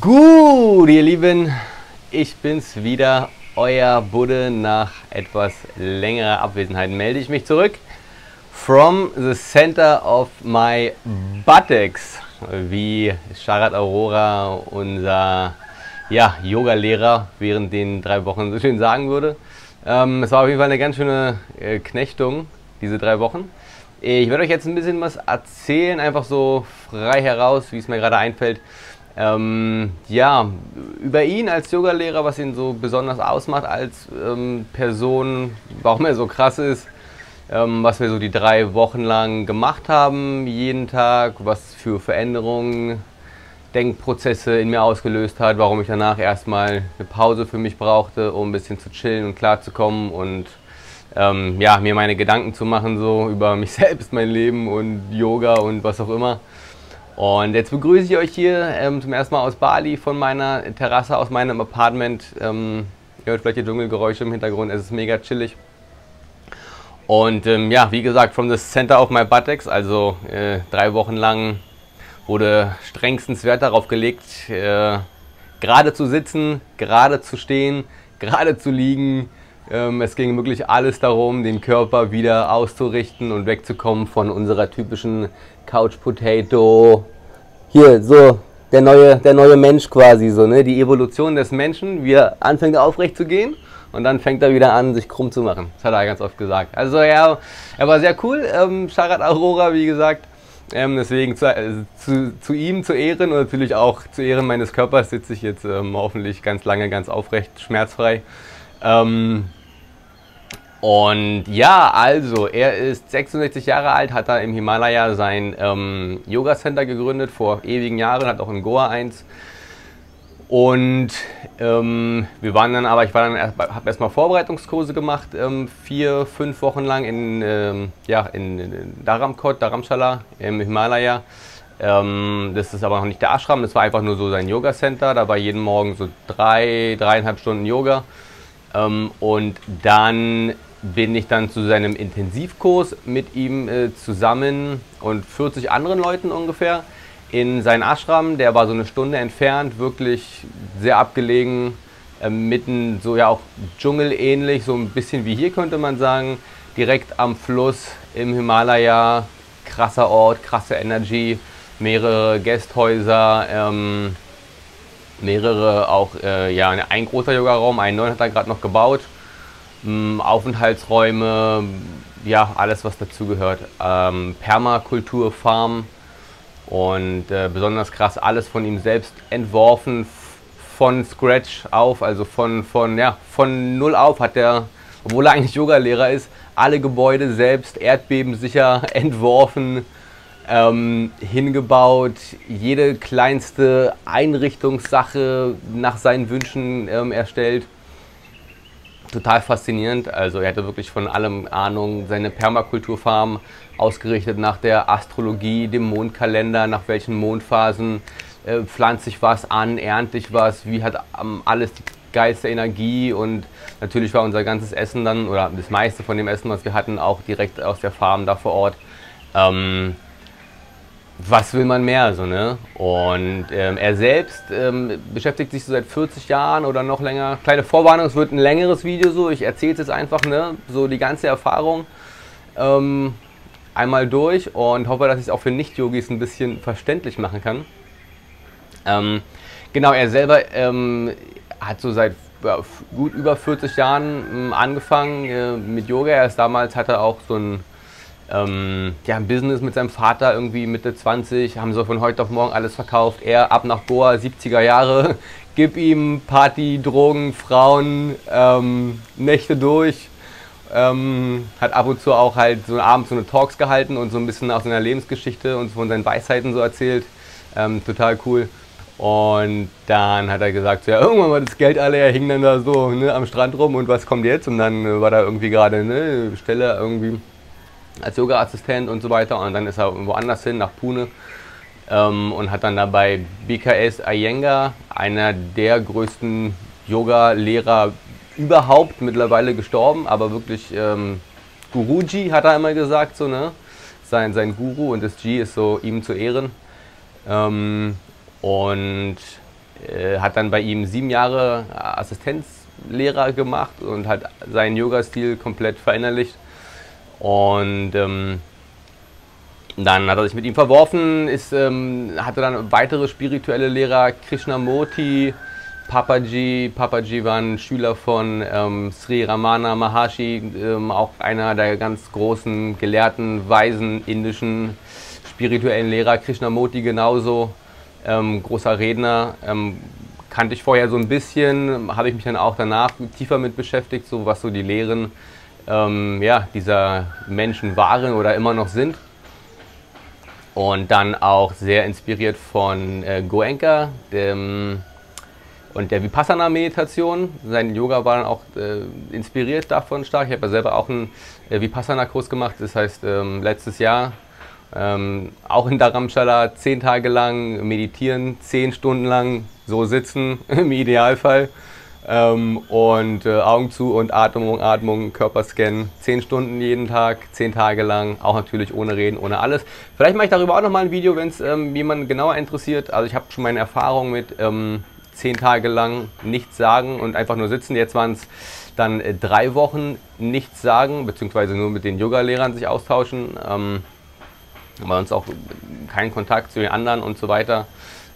Gut, ihr Lieben, ich bin's wieder, euer Budde. Nach etwas längerer Abwesenheit melde ich mich zurück. From the center of my buttocks, wie Sharat Aurora, unser ja, Yoga-Lehrer, während den drei Wochen so schön sagen würde. Ähm, es war auf jeden Fall eine ganz schöne äh, Knechtung, diese drei Wochen. Ich werde euch jetzt ein bisschen was erzählen, einfach so frei heraus, wie es mir gerade einfällt. Ähm, ja, über ihn als Yogalehrer, was ihn so besonders ausmacht als ähm, Person, warum er so krass ist, ähm, was wir so die drei Wochen lang gemacht haben, jeden Tag, was für Veränderungen, Denkprozesse in mir ausgelöst hat, warum ich danach erstmal eine Pause für mich brauchte, um ein bisschen zu chillen und klarzukommen und ähm, ja, mir meine Gedanken zu machen so über mich selbst, mein Leben und Yoga und was auch immer. Und jetzt begrüße ich euch hier ähm, zum ersten Mal aus Bali von meiner Terrasse, aus meinem Apartment. Ähm, ihr hört vielleicht die Dschungelgeräusche im Hintergrund, es ist mega chillig. Und ähm, ja, wie gesagt, from the center of my buttocks, also äh, drei Wochen lang wurde strengstens Wert darauf gelegt, äh, gerade zu sitzen, gerade zu stehen, gerade zu liegen. Ähm, es ging wirklich alles darum, den Körper wieder auszurichten und wegzukommen von unserer typischen Couch Potato. Hier, so, der neue, der neue Mensch quasi, so, ne? Die Evolution des Menschen, wie er anfängt aufrecht zu gehen und dann fängt er wieder an, sich krumm zu machen. Das hat er ganz oft gesagt. Also er, er war sehr cool, ähm, Sharat Aurora, wie gesagt. Ähm, deswegen zu, äh, zu, zu, ihm zu Ehren und natürlich auch zu Ehren meines Körpers sitze ich jetzt ähm, hoffentlich ganz lange, ganz aufrecht, schmerzfrei. Ähm, und ja, also, er ist 66 Jahre alt, hat da im Himalaya sein ähm, Yoga Center gegründet vor ewigen Jahren, hat auch in Goa eins. Und ähm, wir waren dann aber, ich war dann erst, habe erstmal Vorbereitungskurse gemacht, ähm, vier, fünf Wochen lang in, ähm, ja, in, Dharamkot, Dharamshala im Himalaya. Ähm, das ist aber noch nicht der Ashram, das war einfach nur so sein Yoga Center. Da war jeden Morgen so drei, dreieinhalb Stunden Yoga. Ähm, und dann bin ich dann zu seinem Intensivkurs mit ihm äh, zusammen und 40 anderen Leuten ungefähr in seinen Ashram. Der war so eine Stunde entfernt, wirklich sehr abgelegen, äh, mitten so ja auch dschungelähnlich, so ein bisschen wie hier könnte man sagen, direkt am Fluss im Himalaya. Krasser Ort, krasse Energy, mehrere Gästhäuser. Ähm, mehrere auch, äh, ja, ein großer Yoga-Raum, einen neuen hat er gerade noch gebaut ähm, Aufenthaltsräume, ja, alles was dazugehört. Ähm, Permakulturfarm und äh, besonders krass alles von ihm selbst entworfen, von Scratch auf, also von, von, ja, von null auf hat er, obwohl er eigentlich Yogalehrer ist, alle Gebäude selbst erdbebensicher entworfen, ähm, hingebaut, jede kleinste Einrichtungssache nach seinen Wünschen ähm, erstellt total faszinierend. Also er hatte wirklich von allem Ahnung, seine Permakulturfarm ausgerichtet nach der Astrologie, dem Mondkalender, nach welchen Mondphasen äh, pflanzt sich was an, ernte ich was, wie hat ähm, alles die geilste Energie und natürlich war unser ganzes Essen dann, oder das meiste von dem Essen, was wir hatten, auch direkt aus der Farm da vor Ort. Ähm, was will man mehr? So, ne? Und ähm, er selbst ähm, beschäftigt sich so seit 40 Jahren oder noch länger. Kleine Vorwarnung, es wird ein längeres Video so. Ich erzähle es jetzt einfach, ne? so die ganze Erfahrung ähm, einmal durch und hoffe, dass ich es auch für Nicht-Yogis ein bisschen verständlich machen kann. Ähm, genau, er selber ähm, hat so seit ja, gut über 40 Jahren ähm, angefangen äh, mit Yoga. Erst damals hatte er auch so ein ähm, ja, ein Business mit seinem Vater irgendwie Mitte 20, haben so von heute auf morgen alles verkauft. Er ab nach Goa, 70er Jahre, gib ihm Party, Drogen, Frauen, ähm, Nächte durch. Ähm, hat ab und zu auch halt so abends so eine Talks gehalten und so ein bisschen aus seiner Lebensgeschichte und von seinen Weisheiten so erzählt. Ähm, total cool. Und dann hat er gesagt, ja, irgendwann war das Geld alle, er hing dann da so ne, am Strand rum und was kommt jetzt? Und dann äh, war da irgendwie gerade eine Stelle irgendwie als Yoga-Assistent und so weiter. Und dann ist er woanders hin, nach Pune. Ähm, und hat dann dabei BKS Iyengar, einer der größten Yoga-Lehrer überhaupt, mittlerweile gestorben, aber wirklich ähm, Guruji hat er immer gesagt, so, ne? Sein, sein Guru und das G ist so ihm zu Ehren. Ähm, und äh, hat dann bei ihm sieben Jahre Assistenzlehrer gemacht und hat seinen Yoga-Stil komplett verinnerlicht. Und ähm, dann hat er sich mit ihm verworfen, ist, ähm, hatte dann weitere spirituelle Lehrer, Krishnamurti, Papaji. Papaji war ein Schüler von ähm, Sri Ramana Maharshi, ähm, auch einer der ganz großen gelehrten, weisen indischen spirituellen Lehrer. Krishnamurti genauso, ähm, großer Redner. Ähm, kannte ich vorher so ein bisschen, habe ich mich dann auch danach tiefer mit beschäftigt, so was so die Lehren ähm, ja, dieser Menschen waren oder immer noch sind. Und dann auch sehr inspiriert von äh, Goenka dem, und der Vipassana-Meditation. Sein Yoga war dann auch äh, inspiriert davon stark. Ich habe ja selber auch einen äh, Vipassana-Kurs gemacht, das heißt ähm, letztes Jahr. Ähm, auch in Dharamshala zehn Tage lang meditieren, zehn Stunden lang so sitzen im Idealfall. Ähm, und äh, Augen zu und Atmung, Atmung, Körperscan. Zehn Stunden jeden Tag, zehn Tage lang. Auch natürlich ohne Reden, ohne alles. Vielleicht mache ich darüber auch nochmal ein Video, wenn es ähm, jemanden genauer interessiert. Also ich habe schon meine Erfahrung mit ähm, zehn Tage lang nichts sagen und einfach nur sitzen. Jetzt waren es dann äh, drei Wochen nichts sagen, beziehungsweise nur mit den Yoga-Lehrern sich austauschen. Ähm, aber uns auch keinen Kontakt zu den anderen und so weiter.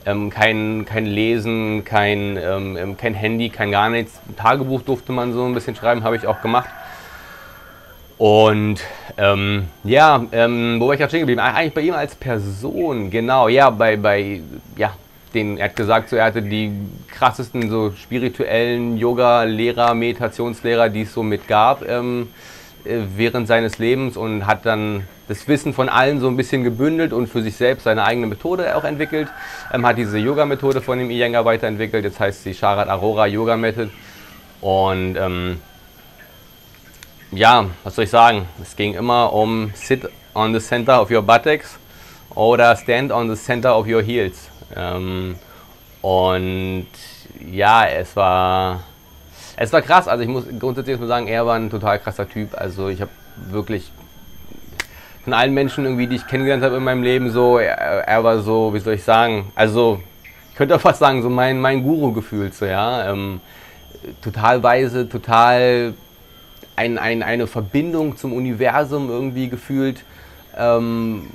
Ähm, kein, kein Lesen, kein, ähm, ähm, kein Handy, kein gar nichts. Tagebuch durfte man so ein bisschen schreiben, habe ich auch gemacht. Und ähm, ja, ähm, wo war ich gerade stehen geblieben? Eigentlich bei ihm als Person, genau, ja, bei, bei ja, den, er hat gesagt, so, er hatte die krassesten so spirituellen Yoga-Lehrer, Meditationslehrer, die es so mit gab ähm, äh, während seines Lebens und hat dann das Wissen von allen so ein bisschen gebündelt und für sich selbst seine eigene Methode auch entwickelt. Ähm, hat diese Yoga-Methode von dem Iyengar weiterentwickelt. Jetzt heißt sie Sharad Arora Yoga Method. Und ähm, ja, was soll ich sagen? Es ging immer um Sit on the center of your buttocks oder Stand on the center of your heels. Ähm, und ja, es war, es war krass. Also ich muss grundsätzlich mal sagen, er war ein total krasser Typ. Also ich habe wirklich von allen Menschen irgendwie, die ich kennengelernt habe in meinem Leben, so, er, er war so, wie soll ich sagen, also ich könnte fast sagen, so mein, mein Guru gefühlt, so, ja. Ähm, total weise, total ein, ein, eine Verbindung zum Universum irgendwie gefühlt. Ähm,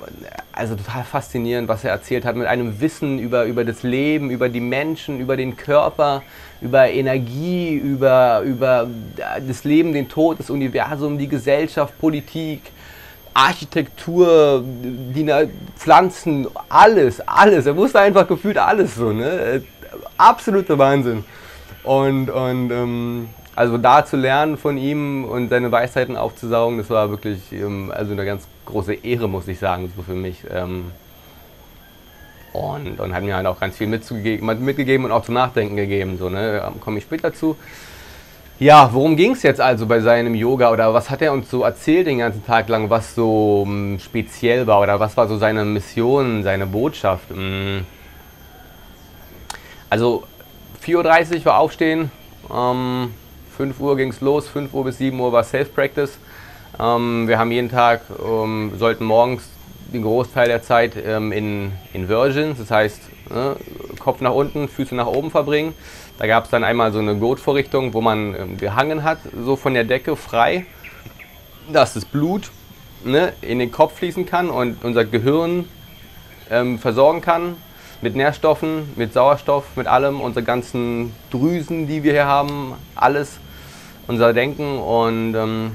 also total faszinierend, was er erzählt hat, mit einem Wissen über, über das Leben, über die Menschen, über den Körper, über Energie, über, über das Leben, den Tod, das Universum, die Gesellschaft, Politik, Architektur, die Pflanzen, alles, alles. Er wusste einfach gefühlt alles so, ne? Absoluter Wahnsinn. Und, und ähm, also da zu lernen von ihm und seine Weisheiten aufzusaugen, das war wirklich ähm, also eine ganz große Ehre, muss ich sagen, so für mich. Ähm, und, und hat mir halt auch ganz viel mitgegeben und auch zum Nachdenken gegeben. So, ne? Komme ich später zu. Ja, worum ging es jetzt also bei seinem Yoga oder was hat er uns so erzählt den ganzen Tag lang, was so hm, speziell war oder was war so seine Mission, seine Botschaft? Um, also 4.30 Uhr war Aufstehen, ähm, 5 Uhr ging es los, 5 Uhr bis 7 Uhr war Self-Practice. Ähm, wir haben jeden Tag, ähm, sollten morgens den Großteil der Zeit ähm, in Inversions, das heißt ne, Kopf nach unten, Füße nach oben verbringen. Da gab es dann einmal so eine Gurtvorrichtung, wo man ähm, gehangen hat, so von der Decke frei, dass das Blut ne, in den Kopf fließen kann und unser Gehirn ähm, versorgen kann mit Nährstoffen, mit Sauerstoff, mit allem, unsere ganzen Drüsen, die wir hier haben, alles, unser Denken und ähm,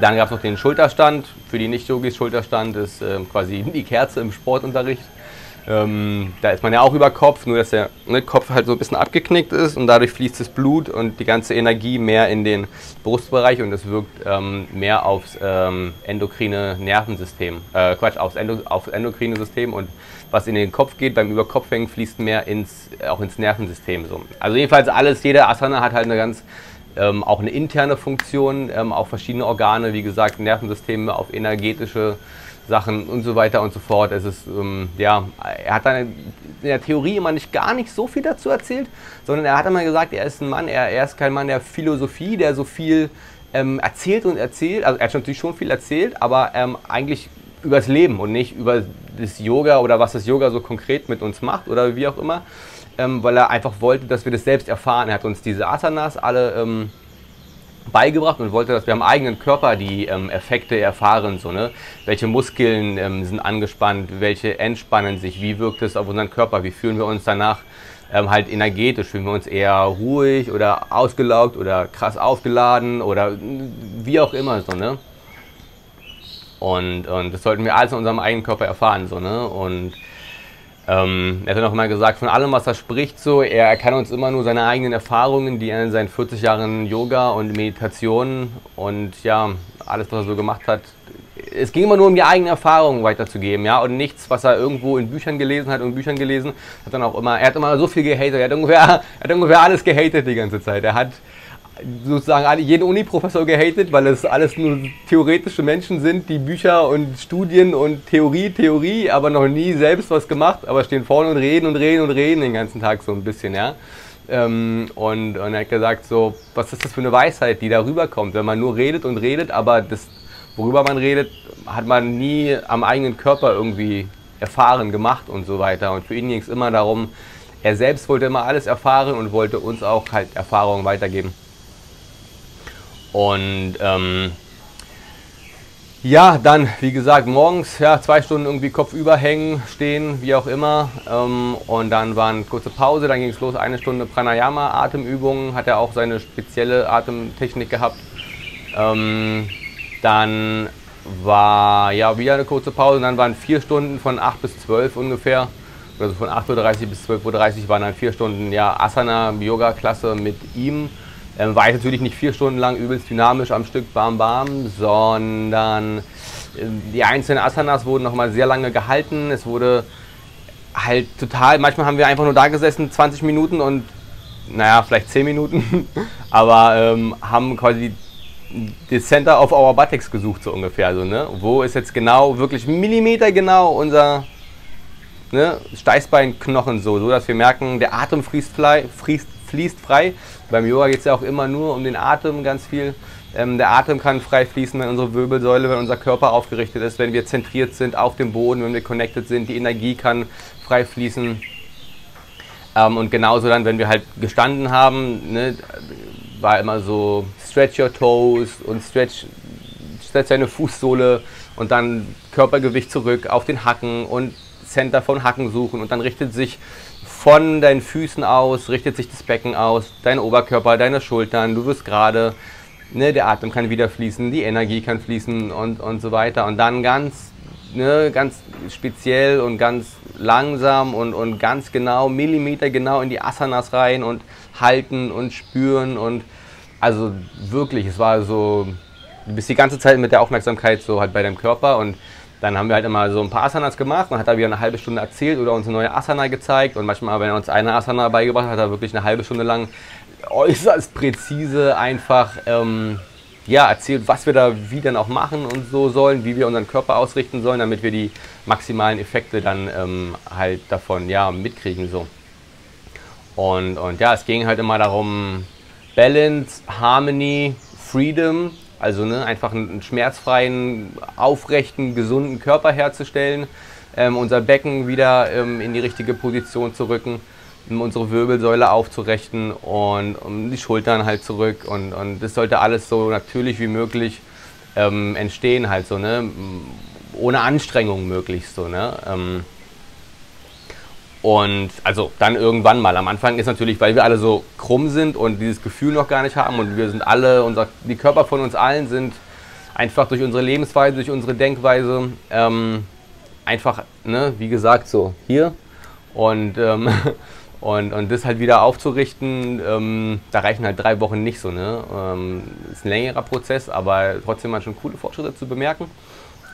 dann gab es noch den Schulterstand. Für die Nicht-Yogis, Schulterstand ist äh, quasi die Kerze im Sportunterricht. Ähm, da ist man ja auch über Kopf, nur dass der ne, Kopf halt so ein bisschen abgeknickt ist und dadurch fließt das Blut und die ganze Energie mehr in den Brustbereich und es wirkt ähm, mehr aufs ähm, endokrine Nervensystem, äh, Quatsch, aufs, Endo, aufs endokrine System und was in den Kopf geht, beim Überkopfhängen fließt mehr ins, auch ins Nervensystem. So. Also jedenfalls alles, jeder Asana hat halt eine ganz, ähm, auch eine interne Funktion, ähm, auch verschiedene Organe, wie gesagt, Nervensysteme auf energetische Sachen und so weiter und so fort. Es ist, ähm, ja, er hat dann in der Theorie immer nicht gar nicht so viel dazu erzählt, sondern er hat immer gesagt, er ist ein Mann, er, er ist kein Mann der Philosophie, der so viel ähm, erzählt und erzählt. Also er hat natürlich schon viel erzählt, aber ähm, eigentlich über das Leben und nicht über das Yoga oder was das Yoga so konkret mit uns macht oder wie auch immer, ähm, weil er einfach wollte, dass wir das selbst erfahren. Er hat uns diese Asanas alle ähm, beigebracht und wollte, dass wir am eigenen Körper die ähm, Effekte erfahren. So, ne? Welche Muskeln ähm, sind angespannt, welche entspannen sich, wie wirkt es auf unseren Körper, wie fühlen wir uns danach ähm, halt energetisch, fühlen wir uns eher ruhig oder ausgelaugt oder krass aufgeladen oder wie auch immer. So, ne? und, und das sollten wir alles in unserem eigenen Körper erfahren. So, ne? Und ähm, er hat dann auch mal gesagt, von allem, was er spricht, so, er kann uns immer nur seine eigenen Erfahrungen, die er in seinen 40 Jahren Yoga und Meditation und ja, alles, was er so gemacht hat, es ging immer nur um die eigenen Erfahrungen weiterzugeben, ja, und nichts, was er irgendwo in Büchern gelesen hat und Büchern gelesen, hat dann auch immer, er hat immer so viel gehatet, er hat ungefähr, er hat ungefähr alles gehatet die ganze Zeit. Er hat sozusagen jeden Uni-Professor gehatet, weil es alles nur theoretische Menschen sind, die Bücher und Studien und Theorie, Theorie, aber noch nie selbst was gemacht, aber stehen vorne und reden und reden und reden den ganzen Tag so ein bisschen, ja. Ähm, und, und er hat gesagt, so, was ist das für eine Weisheit, die da rüberkommt, wenn man nur redet und redet, aber das, worüber man redet, hat man nie am eigenen Körper irgendwie erfahren gemacht und so weiter. Und für ihn ging es immer darum, er selbst wollte immer alles erfahren und wollte uns auch halt Erfahrungen weitergeben. Und ähm, ja, dann, wie gesagt, morgens ja, zwei Stunden irgendwie Kopf überhängen, stehen, wie auch immer. Ähm, und dann war eine kurze Pause, dann ging es los, eine Stunde Pranayama, Atemübungen, hat er auch seine spezielle Atemtechnik gehabt. Ähm, dann war ja wieder eine kurze Pause, dann waren vier Stunden von 8 bis 12 ungefähr. Also von 8.30 Uhr bis 12.30 Uhr waren dann vier Stunden ja, Asana-Yoga-Klasse mit ihm. Ähm, war ich natürlich nicht vier Stunden lang übelst dynamisch am Stück Bam Bam, sondern äh, die einzelnen Asanas wurden nochmal sehr lange gehalten. Es wurde halt total, manchmal haben wir einfach nur da gesessen, 20 Minuten und naja, vielleicht 10 Minuten, aber ähm, haben quasi das Center of our buttocks gesucht, so ungefähr. So, ne? Wo ist jetzt genau, wirklich Millimeter genau unser ne, Steißbeinknochen so, so dass wir merken, der Atem fließt, fließt, fließt frei. Beim Yoga geht es ja auch immer nur um den Atem ganz viel. Ähm, der Atem kann frei fließen, wenn unsere Wirbelsäule, wenn unser Körper aufgerichtet ist, wenn wir zentriert sind auf dem Boden, wenn wir connected sind. Die Energie kann frei fließen. Ähm, und genauso dann, wenn wir halt gestanden haben, ne, war immer so stretch your toes und stretch, stretch deine Fußsohle und dann Körpergewicht zurück auf den Hacken und Center von Hacken suchen und dann richtet sich von deinen Füßen aus, richtet sich das Becken aus, dein Oberkörper, deine Schultern, du wirst gerade, ne, der Atem kann wieder fließen, die Energie kann fließen und, und so weiter. Und dann ganz, ne, ganz speziell und ganz langsam und, und ganz genau, Millimeter genau in die Asanas rein und halten und spüren und also wirklich, es war so, du bist die ganze Zeit mit der Aufmerksamkeit so halt bei deinem Körper und dann haben wir halt immer so ein paar Asanas gemacht, man hat da wieder eine halbe Stunde erzählt oder uns eine neue Asana gezeigt und manchmal, wenn er uns eine Asana beigebracht hat, hat er wirklich eine halbe Stunde lang äußerst präzise einfach ähm, ja, erzählt, was wir da wie dann auch machen und so sollen, wie wir unseren Körper ausrichten sollen, damit wir die maximalen Effekte dann ähm, halt davon ja, mitkriegen. So. Und, und ja, es ging halt immer darum, Balance, Harmony, Freedom also ne, einfach einen schmerzfreien, aufrechten, gesunden Körper herzustellen, ähm, unser Becken wieder ähm, in die richtige Position zu rücken, um unsere Wirbelsäule aufzurichten und um die Schultern halt zurück. Und, und das sollte alles so natürlich wie möglich ähm, entstehen, halt so, ne? ohne Anstrengung möglichst so. Ne? Und also dann irgendwann mal. Am Anfang ist natürlich, weil wir alle so krumm sind und dieses Gefühl noch gar nicht haben und wir sind alle, unser, die Körper von uns allen sind einfach durch unsere Lebensweise, durch unsere Denkweise ähm, einfach, ne, wie gesagt, so hier. Und, ähm, und, und das halt wieder aufzurichten, ähm, da reichen halt drei Wochen nicht so. Ne? Ähm, ist ein längerer Prozess, aber trotzdem man schon coole Fortschritte zu bemerken.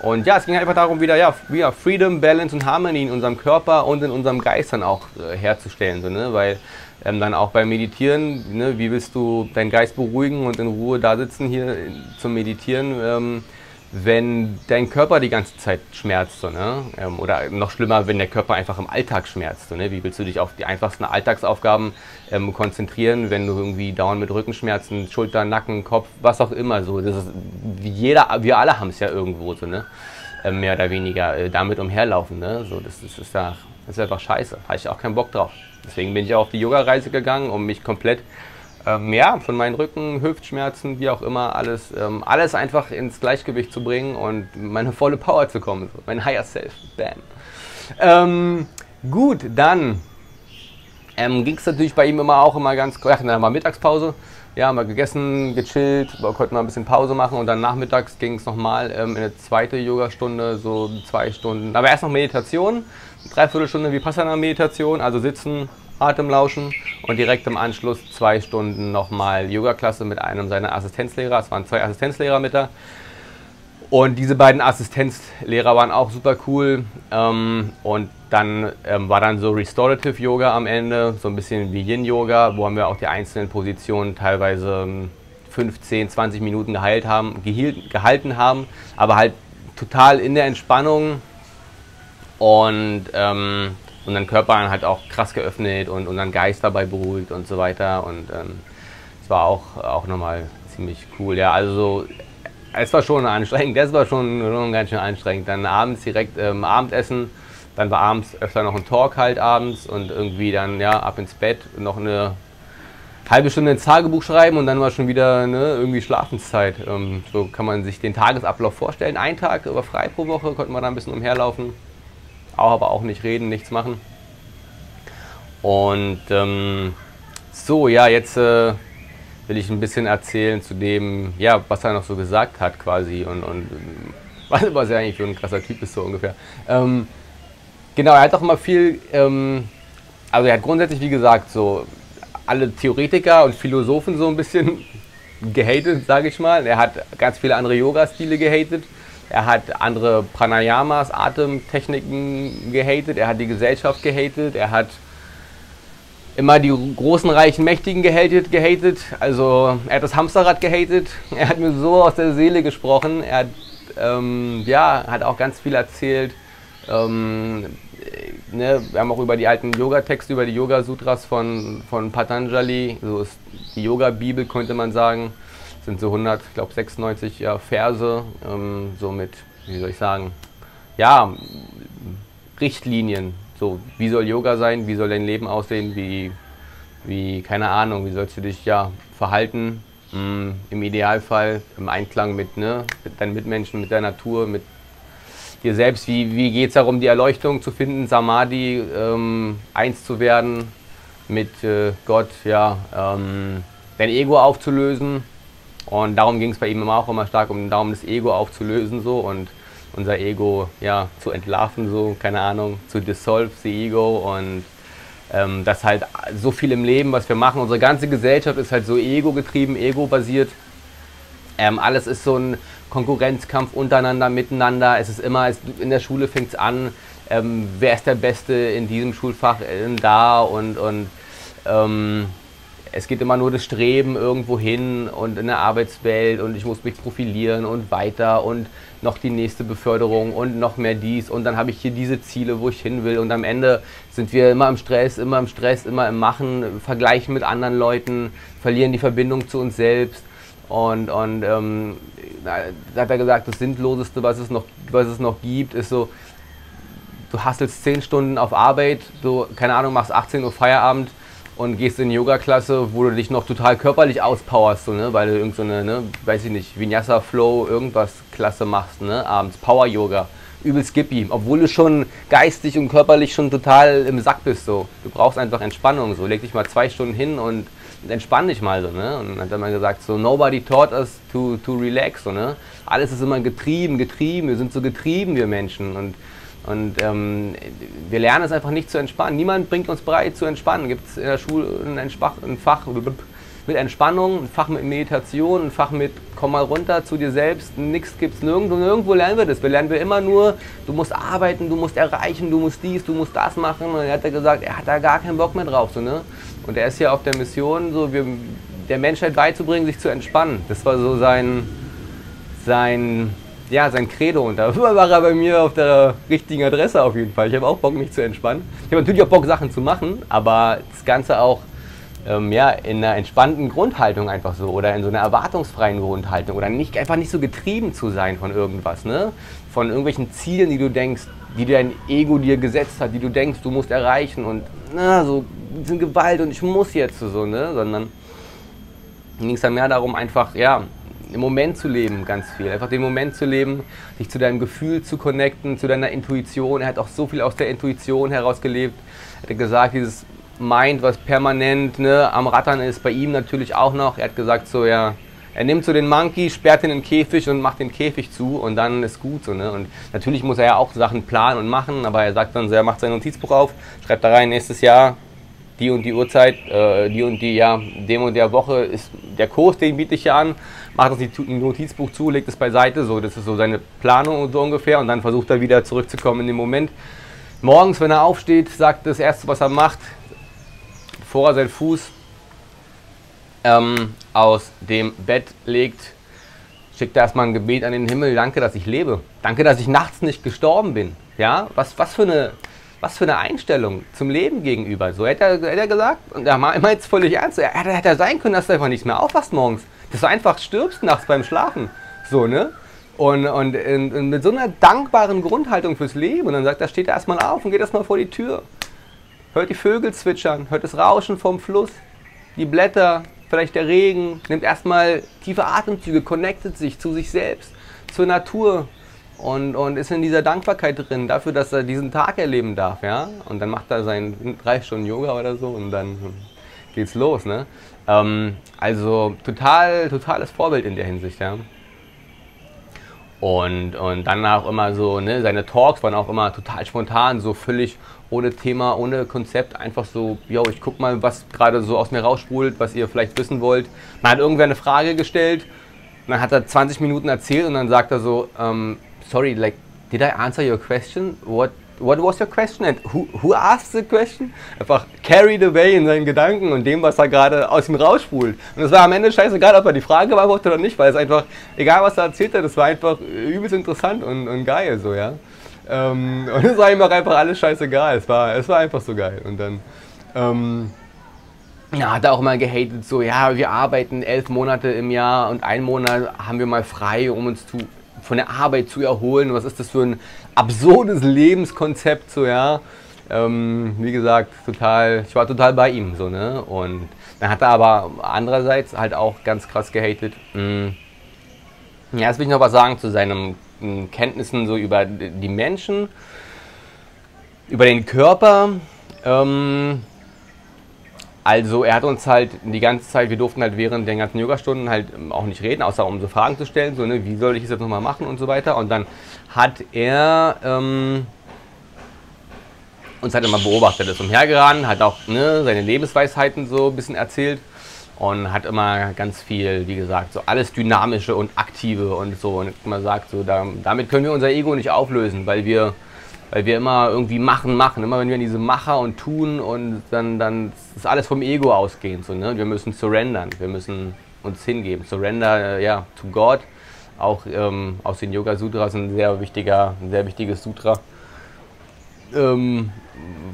Und ja, es ging einfach darum, wieder, ja, wieder Freedom, Balance und Harmony in unserem Körper und in unserem Geist dann auch äh, herzustellen. So, ne? Weil ähm, dann auch beim Meditieren, ne, wie willst du deinen Geist beruhigen und in Ruhe da sitzen hier äh, zum Meditieren, ähm, wenn dein Körper die ganze Zeit schmerzt, so, ne? Ähm, oder noch schlimmer, wenn der Körper einfach im Alltag schmerzt. So, ne? Wie willst du dich auf die einfachsten Alltagsaufgaben ähm, konzentrieren, wenn du irgendwie dauernd mit Rückenschmerzen, Schulter, Nacken, Kopf, was auch immer so. Das ist, jeder, wir alle haben es ja irgendwo so, ne? äh, mehr oder weniger äh, damit umherlaufen. Ne? So, das, das, ist ja, das ist einfach scheiße. Habe ich auch keinen Bock drauf. Deswegen bin ich auch auf die Yoga-Reise gegangen, um mich komplett ähm, ja, von meinen Rücken, Hüftschmerzen, wie auch immer, alles, ähm, alles einfach ins Gleichgewicht zu bringen und meine volle Power zu kommen. Mein Higher Self. Bam. Ähm, gut, dann ähm, ging es natürlich bei ihm immer auch immer ganz, ja, dann war Mittagspause, ja, haben wir gegessen, gechillt, konnten mal ein bisschen Pause machen und dann nachmittags ging es nochmal ähm, in eine zweite Yogastunde, so zwei Stunden. Aber erst noch Meditation, dreiviertel Stunde Vipassana-Meditation, also sitzen, Atem lauschen und direkt im Anschluss zwei Stunden nochmal Yoga-Klasse mit einem seiner Assistenzlehrer. Es waren zwei Assistenzlehrer mit da. Und diese beiden Assistenzlehrer waren auch super cool. Ähm, und dann ähm, war dann so Restorative Yoga am Ende, so ein bisschen wie Yin Yoga, wo wir auch die einzelnen Positionen teilweise 15, ähm, 20 Minuten geheilt haben, gehielt, gehalten haben, aber halt total in der Entspannung und, ähm, und dann Körper halt auch krass geöffnet und, und dann Geist dabei beruhigt und so weiter. Und es ähm, war auch, auch nochmal ziemlich cool. Ja, also so es war schon anstrengend, das war schon, schon ganz schön anstrengend. Dann abends direkt ähm, Abendessen, dann war abends öfter noch ein Talk halt abends und irgendwie dann ja ab ins Bett, noch eine halbe Stunde ins Tagebuch schreiben und dann war schon wieder ne, irgendwie Schlafenszeit. Ähm, so kann man sich den Tagesablauf vorstellen. Ein Tag über frei pro Woche konnten wir da ein bisschen umherlaufen, aber auch nicht reden, nichts machen. Und ähm, so, ja, jetzt äh, will ich ein bisschen erzählen zu dem, ja, was er noch so gesagt hat quasi und, und was, er eigentlich für ein krasser Typ ist so ungefähr. Ähm, genau, er hat auch immer viel, ähm, also er hat grundsätzlich, wie gesagt, so alle Theoretiker und Philosophen so ein bisschen gehatet, sage ich mal. Er hat ganz viele andere Yoga-Stile gehatet. Er hat andere Pranayamas, Atemtechniken gehatet. Er hat die Gesellschaft gehatet. Er hat immer die großen, reichen, Mächtigen gehatet, gehatet. Also er hat das Hamsterrad gehatet. Er hat mir so aus der Seele gesprochen. Er hat, ähm, ja, hat auch ganz viel erzählt. Ähm, ne, wir haben auch über die alten Yoga-Texte, über die Yoga-Sutras von, von Patanjali, so ist die Yoga-Bibel, könnte man sagen. Sind so 100, ich glaube 96 ja, Verse, ähm, so mit, wie soll ich sagen, ja, Richtlinien, so, wie soll Yoga sein? Wie soll dein Leben aussehen? Wie, wie keine Ahnung, wie sollst du dich ja verhalten? Mm, Im Idealfall im Einklang mit, ne, mit deinen Mitmenschen, mit der Natur, mit dir selbst. Wie, wie geht es darum, die Erleuchtung zu finden, Samadhi, ähm, eins zu werden mit äh, Gott, ja, ähm, dein Ego aufzulösen. Und darum ging es bei ihm immer auch immer stark um darum, das Ego aufzulösen so und unser Ego ja, zu entlarven, so, keine Ahnung, zu dissolve the ego und ähm, das halt so viel im Leben, was wir machen, unsere ganze Gesellschaft ist halt so ego-getrieben, ego-basiert. Ähm, alles ist so ein Konkurrenzkampf untereinander, miteinander. Es ist immer, es, in der Schule fängt es an, ähm, wer ist der Beste in diesem Schulfach äh, da und, und ähm, es geht immer nur das Streben irgendwo hin und in der Arbeitswelt und ich muss mich profilieren und weiter und noch die nächste Beförderung und noch mehr dies. Und dann habe ich hier diese Ziele, wo ich hin will. Und am Ende sind wir immer im Stress, immer im Stress, immer im Machen, vergleichen mit anderen Leuten, verlieren die Verbindung zu uns selbst. Und, und ähm, da hat er gesagt, das Sinnloseste, was es noch, was es noch gibt, ist so, du hasselst 10 Stunden auf Arbeit, du, keine Ahnung, machst 18 Uhr Feierabend, und gehst in Yoga-Klasse, wo du dich noch total körperlich auspowerst, so, ne? weil du irgendeine, so ne, weiß ich nicht, Vinyasa Flow, irgendwas Klasse machst, ne? abends Power-Yoga, übel skippy, obwohl du schon geistig und körperlich schon total im Sack bist. So. Du brauchst einfach Entspannung, so leg dich mal zwei Stunden hin und entspann dich mal so, ne? Und dann hat er mal gesagt, so nobody taught us to, to relax, so, ne? Alles ist immer getrieben, getrieben, wir sind so getrieben, wir Menschen. Und und ähm, wir lernen es einfach nicht zu entspannen. Niemand bringt uns bei zu entspannen. Gibt es in der Schule ein, ein, Fach mit Entspannung, ein Fach mit Meditation, ein Fach mit komm mal runter zu dir selbst. Nichts gibt es nirgendwo. Nirgendwo lernen wir das. Wir lernen wir immer nur, du musst arbeiten, du musst erreichen, du musst dies, du musst das machen. Und er hat ja gesagt, er hat da gar keinen Bock mehr drauf. So, ne? Und er ist ja auf der Mission, so wir, der Menschheit beizubringen, sich zu entspannen. Das war so sein, sein ja, sein Credo und da war er bei mir auf der richtigen Adresse auf jeden Fall. Ich habe auch Bock, mich zu entspannen. Ich habe natürlich auch Bock, Sachen zu machen, aber das Ganze auch ähm, ja, in einer entspannten Grundhaltung einfach so oder in so einer erwartungsfreien Grundhaltung oder nicht, einfach nicht so getrieben zu sein von irgendwas. Ne? von irgendwelchen Zielen, die du denkst, die dein Ego dir gesetzt hat, die du denkst, du musst erreichen und na, so sind Gewalt und ich muss jetzt so, ne? Sondern ging es dann mehr darum, einfach, ja, im Moment zu leben, ganz viel. Einfach den Moment zu leben, dich zu deinem Gefühl zu connecten, zu deiner Intuition. Er hat auch so viel aus der Intuition heraus gelebt. Er hat gesagt, dieses Mind, was permanent ne, am Rattern ist, bei ihm natürlich auch noch. Er hat gesagt, so, ja, er nimmt so den Monkey, sperrt ihn in den Käfig und macht den Käfig zu und dann ist gut so. Ne? Und natürlich muss er ja auch Sachen planen und machen, aber er sagt dann so, er macht sein Notizbuch auf, schreibt da rein, nächstes Jahr die und die Uhrzeit, äh, die und die, ja, dem und der Woche ist der Kurs, den biete ich ja an, macht das Notizbuch zu, legt es beiseite, so, das ist so seine Planung so ungefähr und dann versucht er wieder zurückzukommen in den Moment. Morgens, wenn er aufsteht, sagt das Erste, was er macht, bevor er seinen Fuß ähm, aus dem Bett legt, schickt er erstmal ein Gebet an den Himmel, danke, dass ich lebe, danke, dass ich nachts nicht gestorben bin. Ja, was, was für eine was für eine Einstellung zum Leben gegenüber. So hätte er, hätte er gesagt, und er meint es völlig ernst, er hätte, hätte sein können, dass du einfach nicht mehr aufwachst morgens. Dass du einfach stirbst nachts beim Schlafen. So, ne? Und, und, und, mit so einer dankbaren Grundhaltung fürs Leben. Und dann sagt er, steht er erstmal auf und geht erstmal vor die Tür. Hört die Vögel zwitschern, hört das Rauschen vom Fluss, die Blätter, vielleicht der Regen, nimmt erstmal tiefe Atemzüge, connectet sich zu sich selbst, zur Natur, und, und ist in dieser Dankbarkeit drin dafür, dass er diesen Tag erleben darf, ja. Und dann macht er seinen drei Stunden Yoga oder so und dann geht's los, ne? Ähm, also total, totales Vorbild in der Hinsicht, ja. Und, und dann auch immer so, ne, seine Talks waren auch immer total spontan, so völlig ohne Thema, ohne Konzept, einfach so, yo, ich guck mal, was gerade so aus mir rausspult, was ihr vielleicht wissen wollt. Man hat irgendwer eine Frage gestellt, dann hat er 20 Minuten erzählt und dann sagt er so, ähm, sorry, like, did I answer your question? What What was your question and who, who asked the question? Einfach carried away in seinen Gedanken und dem, was er gerade aus ihm rausspult. Und es war am Ende scheißegal, ob er die Frage beantwortet oder nicht, weil es einfach, egal was er erzählt hat, es war einfach übelst interessant und, und geil, so, ja. Ähm, und es war ihm auch einfach alles scheißegal. Es war, es war einfach so geil. Und dann, ähm, ja, hat er auch mal gehatet, so, ja, wir arbeiten elf Monate im Jahr und einen Monat haben wir mal frei, um uns zu von der Arbeit zu erholen. Was ist das für ein absurdes Lebenskonzept, so ja. Ähm, wie gesagt, total, ich war total bei ihm, so, ne? Und dann hat er aber andererseits halt auch ganz krass gehatet. Mh, hm, ja, jetzt will ich noch was sagen zu seinen hm, Kenntnissen so über die Menschen, über den Körper. Ähm, also er hat uns halt die ganze Zeit, wir durften halt während den ganzen Yoga-Stunden halt ähm, auch nicht reden, außer um so Fragen zu stellen, so ne, wie soll ich es jetzt nochmal machen und so weiter. Und dann hat er ähm, uns halt immer beobachtet, ist umhergerannt, hat auch ne, seine Lebensweisheiten so ein bisschen erzählt und hat immer ganz viel, wie gesagt, so alles Dynamische und Aktive und so. Und immer sagt, so, da, damit können wir unser Ego nicht auflösen, weil wir weil wir immer irgendwie machen, machen. Immer wenn wir in diese Macher und tun und dann, dann ist alles vom Ego ausgehend. So, ne? Wir müssen surrendern, wir müssen uns hingeben. Surrender, äh, ja, to God. Auch ähm, aus den Yoga Sutras ein sehr wichtiger, ein sehr wichtiges Sutra. Ähm,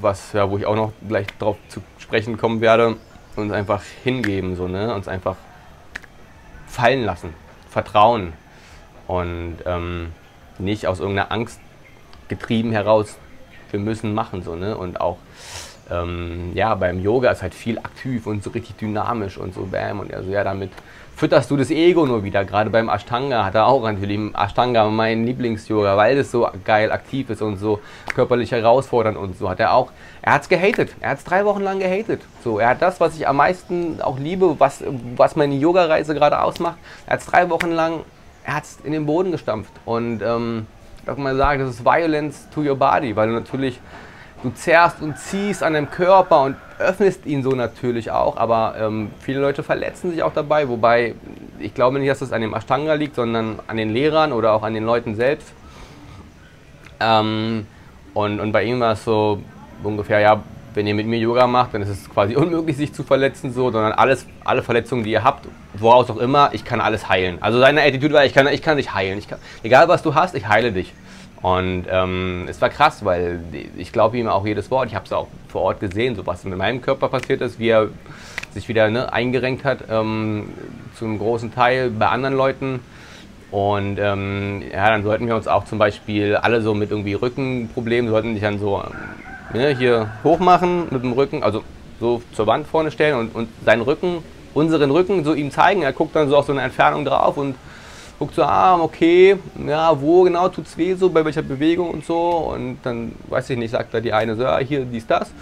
was, ja, wo ich auch noch gleich drauf zu sprechen kommen werde. Uns einfach hingeben, so, ne? Uns einfach fallen lassen, vertrauen. Und ähm, nicht aus irgendeiner Angst getrieben heraus, wir müssen machen so, ne? Und auch ähm, ja, beim Yoga ist halt viel aktiv und so richtig dynamisch und so bam und also ja, damit fütterst du das Ego nur wieder. Gerade beim Ashtanga hat er auch natürlich Ashtanga mein Lieblings-Yoga, weil das so geil aktiv ist und so körperlich herausfordernd und so hat er auch. Er hat es gehatet. Er hat es drei Wochen lang gehatet. So, er hat das, was ich am meisten auch liebe, was, was meine Yoga-Reise gerade ausmacht. Er hat es drei Wochen lang, er hat es in den Boden gestampft und ähm, darf man sagen, das ist Violence to your body, weil du natürlich, du zerrst und ziehst an deinem Körper und öffnest ihn so natürlich auch, aber ähm, viele Leute verletzen sich auch dabei, wobei ich glaube nicht, dass das an dem Ashtanga liegt, sondern an den Lehrern oder auch an den Leuten selbst. Ähm, und, und bei ihm war es so ungefähr, ja, wenn ihr mit mir Yoga macht, dann ist es quasi unmöglich, sich zu verletzen, so, sondern alles, alle Verletzungen, die ihr habt, woraus auch immer, ich kann alles heilen. Also seine Attitude war, ich kann, ich kann dich heilen. Ich kann, egal was du hast, ich heile dich. Und ähm, es war krass, weil ich glaube ihm auch jedes Wort. Ich habe es auch vor Ort gesehen, so was mit meinem Körper passiert ist, wie er sich wieder ne, eingerenkt hat, ähm, zum großen Teil bei anderen Leuten Und ähm, ja, dann sollten wir uns auch zum Beispiel alle so mit irgendwie Rückenproblemen, sollten sich dann so ähm, ne, hier hochmachen mit dem Rücken, also so zur Wand vorne stellen und, und seinen Rücken, unseren Rücken so ihm zeigen. Er guckt dann so auf so eine Entfernung drauf und guckt so, ah, okay, ja, wo genau tut es weh, so bei welcher Bewegung und so. Und dann, weiß ich nicht, sagt da die eine so, ja, hier, dies, das.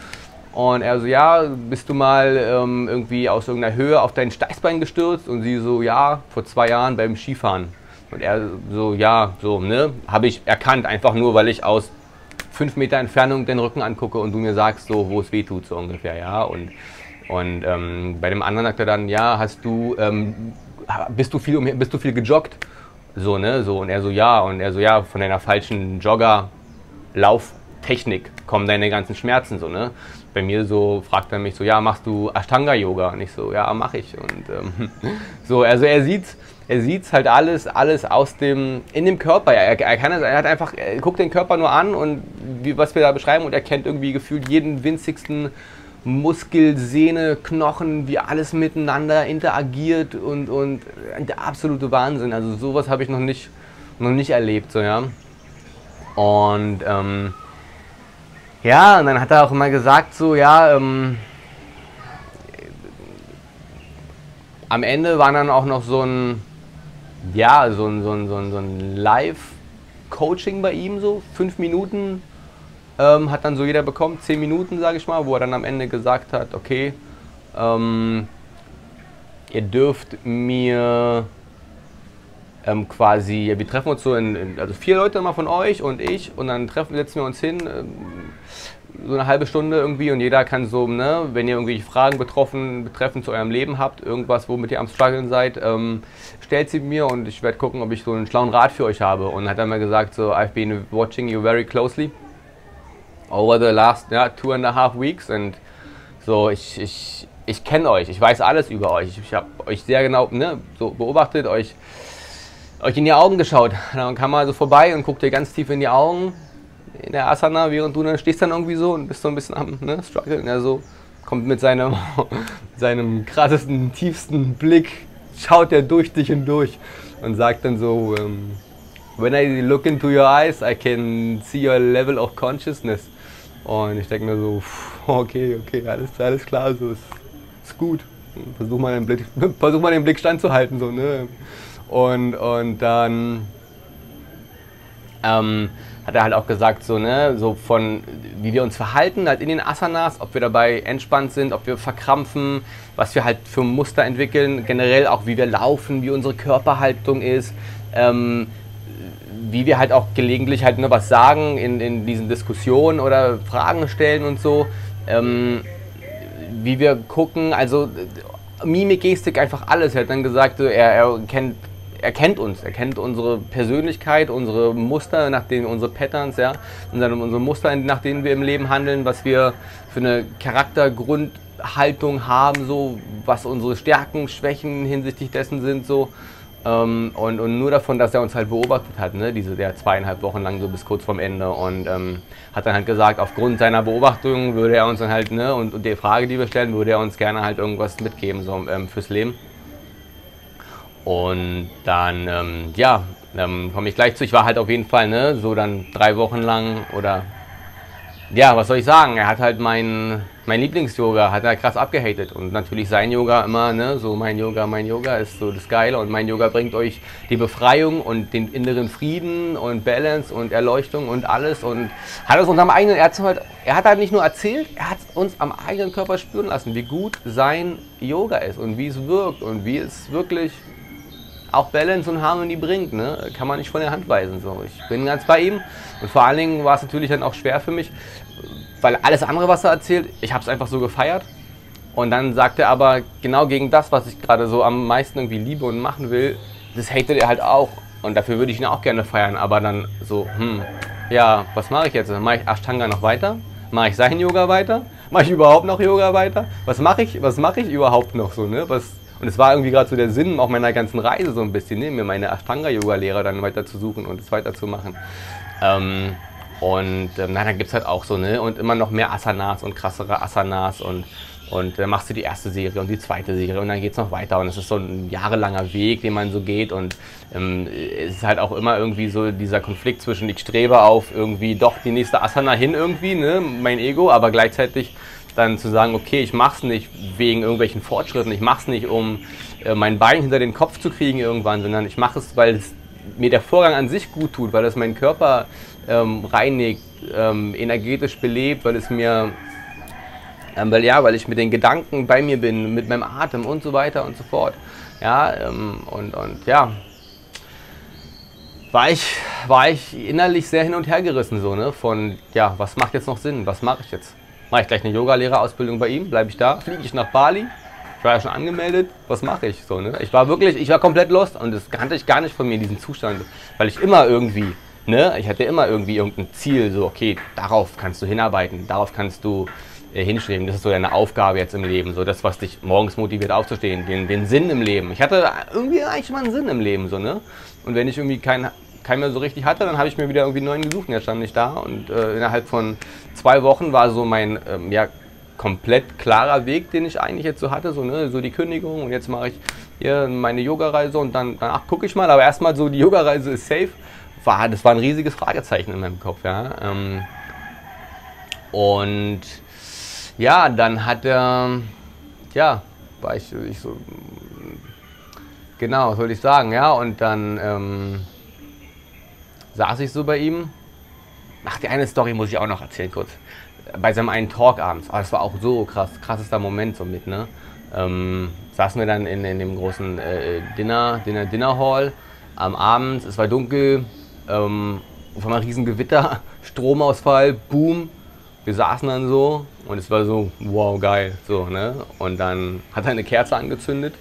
Und er so, ja, bist du mal ähm, irgendwie aus irgendeiner Höhe auf dein Steißbein gestürzt? Und sie so, ja, vor zwei Jahren beim Skifahren. Und er so, ja, so, ne, habe ich erkannt, einfach nur, weil ich aus fünf Meter Entfernung den Rücken angucke und du mir sagst, so, wo es weh tut, so ungefähr, ja. Und, und ähm, bei dem anderen sagt er dann, ja, hast du, ähm, bist du viel, bist du viel gejoggt? So, ne, so. Und er so, ja. Und er so, ja, von deiner falschen Jogger-Lauftechnik kommen deine ganzen Schmerzen, so, ne. Bei mir so fragt er mich so, ja, machst du Ashtanga-Yoga? Und ich so, ja, mach ich. Und ähm, so, also er sieht er sieht halt alles, alles aus dem, in dem Körper. Er, er, kann, er hat einfach, er guckt den Körper nur an und wie, was wir da beschreiben und er kennt irgendwie gefühlt jeden winzigsten Muskel, Sehne, Knochen, wie alles miteinander interagiert und, und der absolute Wahnsinn. Also sowas habe ich noch nicht, noch nicht erlebt, so ja. Und ähm, ja, und dann hat er auch immer gesagt, so ja, ähm, am Ende war dann auch noch so ein, ja, so ein, so ein, so ein, so ein Live-Coaching bei ihm, so fünf Minuten ähm, hat dann so jeder bekommen, zehn Minuten, sage ich mal, wo er dann am Ende gesagt hat, okay, ähm, ihr dürft mir ähm, quasi, wir treffen uns so in, in, also vier Leute mal von euch und ich und dann treffen, setzen wir uns hin, ähm, so eine halbe Stunde irgendwie und jeder kann so, ne, wenn ihr irgendwie Fragen betroffen, betreffend zu eurem Leben habt, irgendwas, womit ihr am struggeln seid, ähm, stellt sie mir und ich werde gucken, ob ich so einen schlauen Rat für euch habe. Und hat dann mal gesagt, so, I've been watching you very closely over the last yeah, two and a half weeks und so, ich, ich, ich kenne euch, ich weiß alles über euch, ich, habe euch sehr genau ne, so beobachtet, euch, euch in die Augen geschaut. Dann kam man so vorbei und guckt dir ganz tief in die Augen in der Asana, während du dann stehst dann irgendwie so und bist so ein bisschen am ne, struggeln. Er so kommt mit seinem, seinem krassesten, tiefsten Blick, schaut er durch dich hindurch und sagt dann so, ähm, when I look into your eyes, I can see your level of consciousness. Und ich denke mir so, okay, okay, alles, alles klar, so ist, ist gut. Versuch mal, den Blick, versuch mal den Blick standzuhalten, so, ne? Und, und dann ähm, hat er halt auch gesagt, so, ne, so von wie wir uns verhalten, halt in den Asanas, ob wir dabei entspannt sind, ob wir verkrampfen, was wir halt für Muster entwickeln, generell auch wie wir laufen, wie unsere Körperhaltung ist, ähm, wie wir halt auch gelegentlich halt nur was sagen in, in diesen Diskussionen oder Fragen stellen und so, ähm, wie wir gucken, also Mimik, Gestik, einfach alles. Er hat dann gesagt, er, er kennt er kennt uns, er kennt unsere Persönlichkeit, unsere Muster, nach denen unsere Patterns, ja, unsere, unsere Muster, nach denen wir im Leben handeln, was wir für eine Charaktergrundhaltung haben, so was unsere Stärken, Schwächen hinsichtlich dessen sind, so. Ähm, und, und, nur davon, dass er uns halt beobachtet hat, ne, diese der zweieinhalb Wochen lang so bis kurz vorm Ende und ähm, hat dann halt gesagt, aufgrund seiner Beobachtung würde er uns dann halt, ne, und, und die Frage, die wir stellen, würde er uns gerne halt irgendwas mitgeben, so ähm, fürs Leben. Und dann, ähm, ja, ähm, komme ich gleich zu. Ich war halt auf jeden Fall, ne, so dann drei Wochen lang oder, ja, was soll ich sagen? Er hat halt mein, mein Lieblings-Yoga, hat er krass abgehatet. Und natürlich sein Yoga immer, ne, so mein Yoga, mein Yoga ist so das Geile. Und mein Yoga bringt euch die Befreiung und den inneren Frieden und Balance und Erleuchtung und alles. Und hat uns am eigenen, er, halt, er hat halt nicht nur erzählt, er hat uns am eigenen Körper spüren lassen, wie gut sein Yoga ist und wie es wirkt und wie es wirklich auch Balance und Harmony bringt. Ne? Kann man nicht von der Hand weisen. So. Ich bin ganz bei ihm. Und vor allen Dingen war es natürlich dann auch schwer für mich, weil alles andere, was er erzählt, ich habe es einfach so gefeiert. Und dann sagt er aber genau gegen das, was ich gerade so am meisten irgendwie liebe und machen will, das hatet er halt auch. Und dafür würde ich ihn auch gerne feiern. Aber dann so, hm, ja, was mache ich jetzt? Mache ich Ashtanga noch weiter? Mache ich sein Yoga weiter? Mache ich überhaupt noch Yoga weiter? Was mache ich, was mache ich überhaupt noch so? Ne? Was, und es war irgendwie gerade so der Sinn auch meiner ganzen Reise so ein bisschen, ne? mir meine Ashtanga-Yoga-Lehrer dann weiter zu suchen und es weiterzumachen. Ähm, und ähm, na, dann gibt es halt auch so, ne? Und immer noch mehr Asanas und krassere Asanas und Und dann machst du die erste Serie und die zweite Serie und dann geht es noch weiter. Und es ist so ein jahrelanger Weg, den man so geht. Und ähm, es ist halt auch immer irgendwie so dieser Konflikt zwischen, ich strebe auf irgendwie doch die nächste Asana hin irgendwie, ne, mein Ego, aber gleichzeitig dann zu sagen, okay, ich mach's nicht wegen irgendwelchen Fortschritten, ich mach's nicht, um äh, mein Bein hinter den Kopf zu kriegen irgendwann, sondern ich mache es, weil es mir der Vorgang an sich gut tut, weil es meinen Körper ähm, reinigt, ähm, energetisch belebt, weil es mir, ähm, weil ja, weil ich mit den Gedanken bei mir bin, mit meinem Atem und so weiter und so fort. Ja, ähm, und, und ja, war ich, war ich innerlich sehr hin und her gerissen, so, ne? Von, ja, was macht jetzt noch Sinn? Was mache ich jetzt? Mache ich gleich eine Yogalehrerausbildung bei ihm? Bleibe ich da? Fliege ich nach Bali? Ich war ja schon angemeldet, was mache ich so, ne? Ich war wirklich, ich war komplett lost und das kannte ich gar nicht von mir, diesen Zustand, weil ich immer irgendwie, ne, ich hatte immer irgendwie irgendein Ziel, so, okay, darauf kannst du hinarbeiten, darauf kannst du äh, hinstreben, das ist so deine Aufgabe jetzt im Leben, so das, was dich morgens motiviert aufzustehen, den, den Sinn im Leben. Ich hatte irgendwie eigentlich mal einen Sinn im Leben, so, ne? Und wenn ich irgendwie keinen keinen mehr so richtig hatte, dann habe ich mir wieder irgendwie einen neuen gesucht und jetzt stand ich da. Und äh, innerhalb von zwei Wochen war so mein, ähm, ja, komplett klarer Weg, den ich eigentlich jetzt so hatte, so, ne, so die Kündigung und jetzt mache ich hier meine Yoga-Reise und dann danach gucke ich mal, aber erstmal so die Yoga-Reise ist safe, war, das war ein riesiges Fragezeichen in meinem Kopf, ja. Ähm, und ja, dann hat er, ja, war ich, ich so, genau, was soll ich sagen, ja, und dann ähm, saß ich so bei ihm. Ach, die eine Story muss ich auch noch erzählen kurz bei seinem einen Talk abends, oh, das war auch so krass, krassester Moment so mit, ne? Ähm, saßen wir dann in, in dem großen äh, Dinner, Dinner, Dinner Hall am Abend, es war dunkel, ähm, auf einmal riesen Gewitter, Stromausfall, Boom. Wir saßen dann so und es war so, wow, geil, so, ne? Und dann hat er eine Kerze angezündet,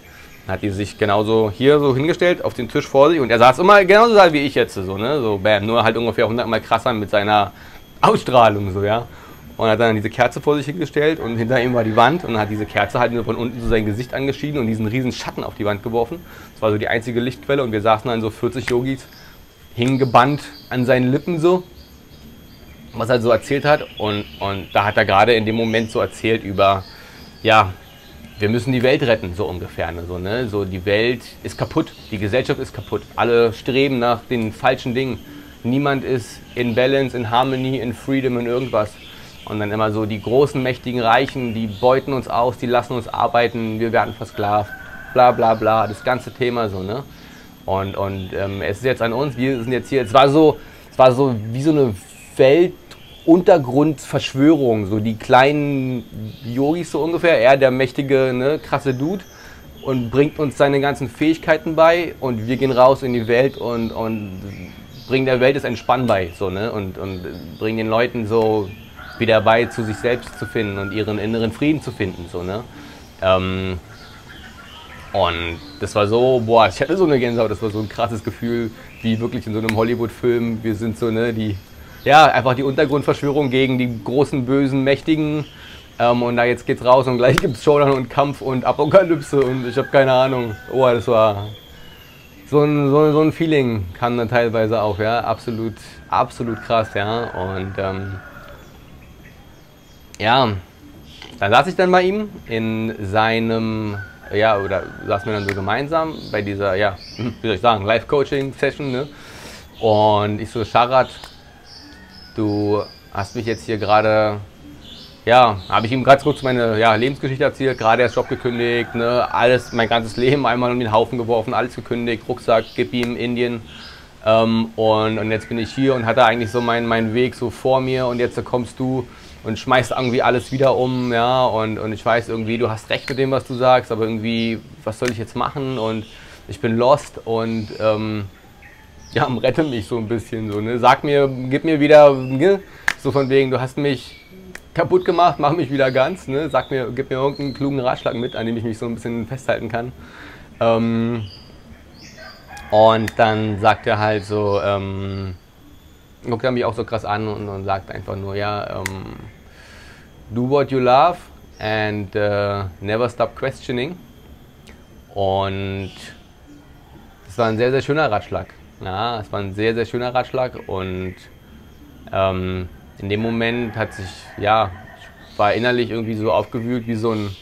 hat die sich genauso hier so hingestellt auf den Tisch vor sich und er saß immer genauso da wie ich jetzt, so, ne? So, bam, nur halt ungefähr 100 Mal krasser mit seiner Ausstrahlung, so, ja? und hat dann diese Kerze vor sich hingestellt und hinter ihm war die Wand und hat diese Kerze halt nur von unten so sein Gesicht angeschieden und diesen riesen Schatten auf die Wand geworfen. Das war so die einzige Lichtquelle und wir saßen dann so 40 Yogis, hingen gebannt an seinen Lippen so, was er so erzählt hat und, und da hat er gerade in dem Moment so erzählt über, ja, wir müssen die Welt retten, so ungefähr. Ne? So, ne? so die Welt ist kaputt, die Gesellschaft ist kaputt, alle streben nach den falschen Dingen. Niemand ist in Balance, in Harmony, in Freedom, in irgendwas. Und dann immer so die großen, mächtigen Reichen, die beuten uns aus, die lassen uns arbeiten, wir werden versklavt, bla bla bla, das ganze Thema so, ne? Und, und ähm, es ist jetzt an uns, wir sind jetzt hier, es war so, es war so wie so eine Weltuntergrundverschwörung, so die kleinen Yogis so ungefähr, er der mächtige, ne, krasse Dude und bringt uns seine ganzen Fähigkeiten bei und wir gehen raus in die Welt und, und bringen der Welt das Entspannen bei, so, ne? Und, und bringen den Leuten so wieder bei, zu sich selbst zu finden und ihren inneren Frieden zu finden. So, ne? Ähm, und das war so, boah, ich hatte so eine Gänsehaut, das war so ein krasses Gefühl, wie wirklich in so einem Hollywood-Film. Wir sind so, ne, die, ja, einfach die Untergrundverschwörung gegen die großen, bösen, Mächtigen. Ähm, und da jetzt geht's raus und gleich gibt's Showdown und Kampf und Apokalypse und ich habe keine Ahnung. Oh, das war so ein, so, so ein Feeling kam dann teilweise auch, ja, absolut, absolut krass, ja. Und ähm, ja, dann saß ich dann bei ihm in seinem, ja, oder saßen wir dann so gemeinsam bei dieser, ja, hm, wie soll ich sagen, Live-Coaching-Session, ne? Und ich so, Sharat, du hast mich jetzt hier gerade, ja, habe ich ihm ganz kurz meine ja, Lebensgeschichte erzählt, gerade erst Job gekündigt, ne, alles, mein ganzes Leben einmal um den Haufen geworfen, alles gekündigt, Rucksack, gib ihm, Indien. Ähm, und, und jetzt bin ich hier und hatte eigentlich so meinen, meinen Weg so vor mir. Und jetzt kommst du und schmeißt irgendwie alles wieder um, ja, und, und ich weiß irgendwie, du hast recht mit dem, was du sagst, aber irgendwie, was soll ich jetzt machen? Und ich bin lost und ähm, ja, rette mich so ein bisschen, so, ne, sag mir, gib mir wieder, ne? so von wegen, du hast mich kaputt gemacht, mach mich wieder ganz, ne, sag mir, gib mir irgendeinen klugen Ratschlag mit, an dem ich mich so ein bisschen festhalten kann. Ähm, und dann sagt er halt so, ähm, guckt er mich auch so krass an und, und sagt einfach nur, ja, ähm, do what you love and uh, never stop questioning. Und es war ein sehr, sehr schöner Ratschlag. Ja, es war ein sehr, sehr schöner Ratschlag und ähm, in dem Moment hat sich, ja, war innerlich irgendwie so aufgewühlt wie so ein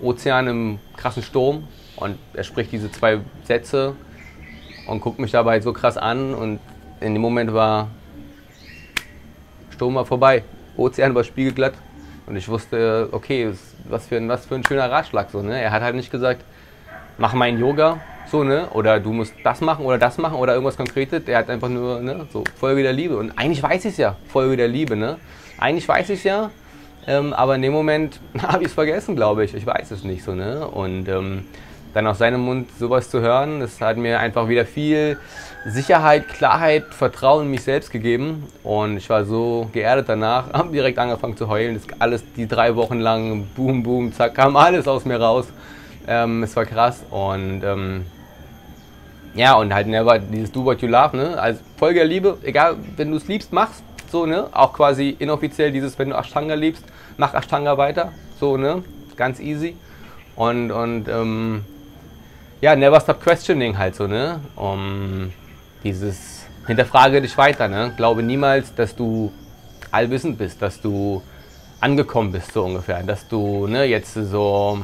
Ozean im krassen Sturm. Und er spricht diese zwei Sätze und guckt mich dabei so krass an. Und in dem Moment war Sturm war vorbei. Ozean war spiegelglatt. Und ich wusste, okay, was für ein, was für ein schöner Ratschlag. So, ne? Er hat halt nicht gesagt, mach meinen Yoga, so, ne? Oder du musst das machen oder das machen oder irgendwas Konkretes. Er hat einfach nur, ne, so, Folge der Liebe. Und eigentlich weiß ich es ja, Folge der Liebe, ne? Eigentlich weiß ich es ja, ähm, aber in dem Moment habe ich es vergessen, glaube ich. Ich weiß es nicht so, ne? Und ähm, dann aus seinem Mund sowas zu hören, das hat mir einfach wieder viel Sicherheit, Klarheit, Vertrauen in mich selbst gegeben. Und ich war so geerdet danach, habe direkt angefangen zu heulen. Das alles die drei Wochen lang, boom, boom, zack, kam alles aus mir raus. Ähm, es war krass und ähm, ja, und halt never dieses Do What You Love, ne? Als Folge der Liebe, egal, wenn du es liebst, machst, so, ne? Auch quasi inoffiziell dieses, wenn du Ashtanga liebst, mach Ashtanga weiter, so, ne? Ganz easy. Und, und, ähm, ja, never stop questioning halt so, ne? Um dieses, hinterfrage dich weiter, ne? Glaube niemals, dass du allwissend bist, dass du angekommen bist, so ungefähr. Dass du, ne, jetzt so,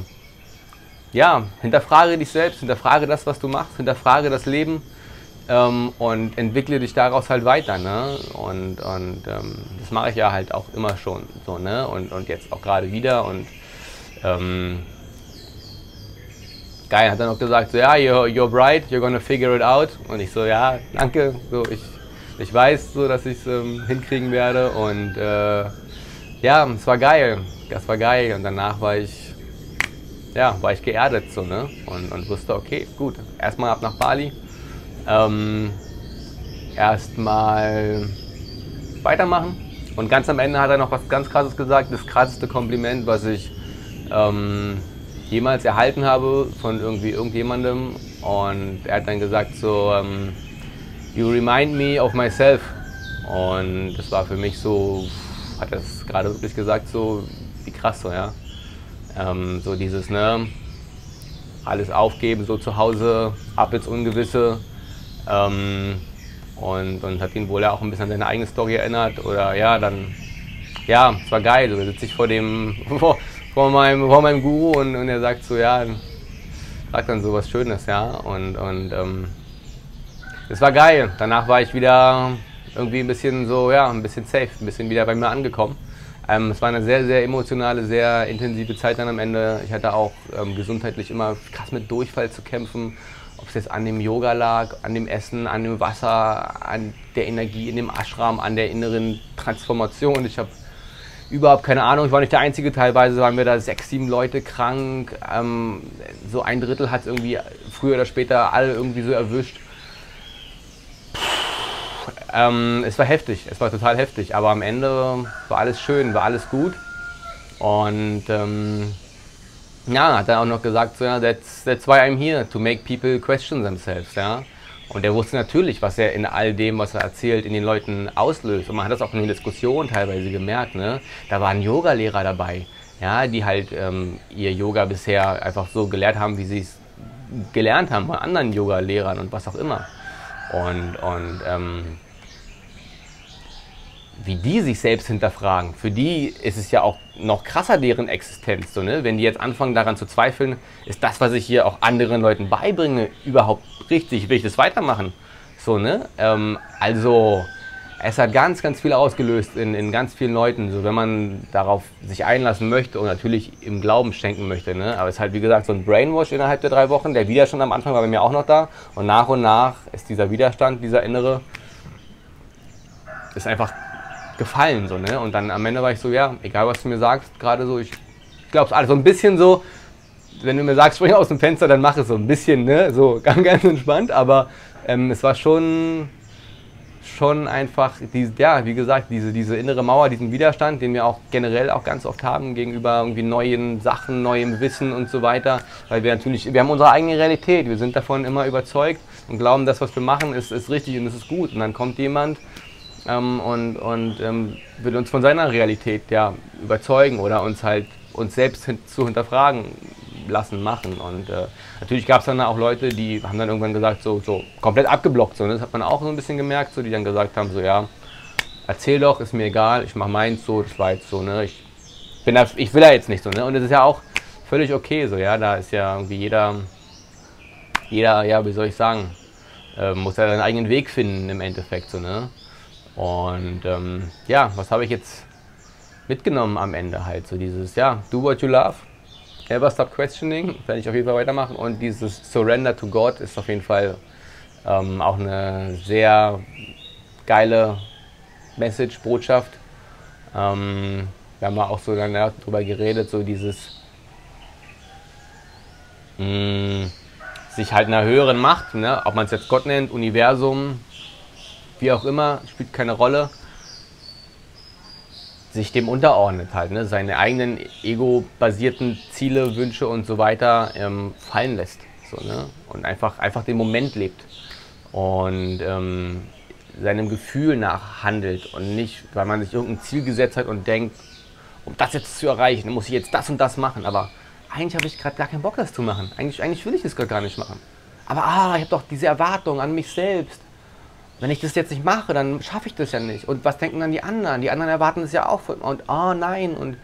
ja, hinterfrage dich selbst, hinterfrage das, was du machst, hinterfrage das Leben ähm, und entwickle dich daraus halt weiter. Ne? Und, und ähm, das mache ich ja halt auch immer schon so, ne? Und, und jetzt auch gerade wieder. Und ähm, Geil hat dann auch gesagt, so ja, you're, you're bright, you're gonna figure it out. Und ich so, ja, danke. So, ich, ich weiß so, dass ich es ähm, hinkriegen werde. Und äh, ja, es war geil. Das war geil. Und danach war ich ja, war ich geerdet so, ne? Und, und wusste, okay, gut, erstmal ab nach Bali. Ähm, erstmal weitermachen. Und ganz am Ende hat er noch was ganz krasses gesagt, das krasseste Kompliment, was ich ähm, jemals erhalten habe von irgendwie irgendjemandem. Und er hat dann gesagt so, ähm, you remind me of myself. Und das war für mich so, hat er es gerade wirklich gesagt, so wie krass so, ja. Ähm, so dieses, ne, alles aufgeben, so zu Hause, ab ins Ungewisse. Ähm, und, und hat ihn wohl ja auch ein bisschen an seine eigene Story erinnert. Oder ja, dann, ja, es war geil. So sitze ich vor dem, vor, vor, meinem, vor meinem Guru und, und er sagt so, ja, sagt dann so was Schönes, ja. Und, und ähm, es war geil. Danach war ich wieder irgendwie ein bisschen so, ja, ein bisschen safe, ein bisschen wieder bei mir angekommen. Ähm, es war eine sehr, sehr emotionale, sehr intensive Zeit dann am Ende. Ich hatte auch ähm, gesundheitlich immer krass mit Durchfall zu kämpfen. Ob es jetzt an dem Yoga lag, an dem Essen, an dem Wasser, an der Energie in dem Ashram, an der inneren Transformation. Ich habe überhaupt keine Ahnung. Ich war nicht der Einzige. Teilweise waren wir da sechs, sieben Leute krank. Ähm, so ein Drittel hat es irgendwie früher oder später alle irgendwie so erwischt. Ähm, es war heftig, es war total heftig, aber am Ende war alles schön, war alles gut. Und ähm, ja, hat er auch noch gesagt, so, ja, that's, that's why I'm here, to make people question themselves. Ja? Und er wusste natürlich, was er in all dem, was er erzählt, in den Leuten auslöst. Und man hat das auch in den Diskussionen teilweise gemerkt. Ne? Da waren Yogalehrer dabei, ja, die halt ähm, ihr Yoga bisher einfach so gelehrt haben, wie sie es gelernt haben von anderen Yoga-Lehrern und was auch immer. Und, und ähm, wie die sich selbst hinterfragen, für die ist es ja auch noch krasser deren Existenz. So, ne? Wenn die jetzt anfangen daran zu zweifeln, ist das, was ich hier auch anderen Leuten beibringe, überhaupt richtig? Will ich das weitermachen? So, ne? Ähm, also, es hat ganz, ganz viel ausgelöst in, in ganz vielen Leuten, so wenn man darauf sich einlassen möchte und natürlich im Glauben schenken möchte. Ne? Aber es ist halt, wie gesagt, so ein Brainwash innerhalb der drei Wochen. Der Widerstand am Anfang war bei mir auch noch da. Und nach und nach ist dieser Widerstand, dieser innere, ist einfach gefallen. So, ne? Und dann am Ende war ich so, ja, egal was du mir sagst, gerade so, ich glaube es alles. So ein bisschen so, wenn du mir sagst, spring aus dem Fenster, dann mach es so ein bisschen, ne? So ganz, ganz entspannt. Aber ähm, es war schon, schon einfach, die, ja, wie gesagt, diese, diese innere Mauer, diesen Widerstand, den wir auch generell auch ganz oft haben gegenüber irgendwie neuen Sachen, neuem Wissen und so weiter. Weil wir natürlich, wir haben unsere eigene Realität, wir sind davon immer überzeugt und glauben, das, was wir machen, ist, ist richtig und es ist gut. Und dann kommt jemand ähm, und, und ähm, will uns von seiner Realität ja, überzeugen oder uns halt uns selbst hin, zu hinterfragen lassen, machen. Und äh, natürlich gab es dann auch Leute, die haben dann irgendwann gesagt, so, so komplett abgeblockt. So, ne? Das hat man auch so ein bisschen gemerkt, so, die dann gesagt haben, so ja, erzähl doch, ist mir egal, ich mache meins so, das war jetzt so, ne? Ich bin da, ich will da jetzt nicht so, ne? Und es ist ja auch völlig okay so, ja. Da ist ja irgendwie jeder, jeder, ja, wie soll ich sagen, äh, muss ja seinen eigenen Weg finden im Endeffekt, so, ne? Und ähm, ja, was habe ich jetzt mitgenommen am Ende halt? So dieses, ja, do what you love, never stop questioning, werde ich auf jeden Fall weitermachen. Und dieses Surrender to God ist auf jeden Fall ähm, auch eine sehr geile Message, Botschaft. Ähm, wir haben auch so dann darüber geredet, so dieses mh, mm, sich halt einer höheren Macht, ne, ob man es jetzt Gott nennt, Universum, wie auch immer, spielt keine Rolle, sich dem unterordnet halt, ne, seine eigenen ego-basierten Ziele, Wünsche und so weiter ähm, fallen lässt. So, ne, und einfach, einfach den Moment lebt. Und ähm, seinem Gefühl nach handelt und nicht, weil man sich irgendein Ziel gesetzt hat und denkt, um das jetzt zu erreichen, muss ich jetzt das und das machen. Aber eigentlich habe ich gerade gar keinen Bock, das zu machen. Eigentlich, eigentlich will ich das gerade gar nicht machen. Aber ah, ich habe doch diese Erwartung an mich selbst. Wenn ich das jetzt nicht mache, dann schaffe ich das ja nicht. Und was denken dann die anderen? Die anderen erwarten das ja auch von Und oh nein. Und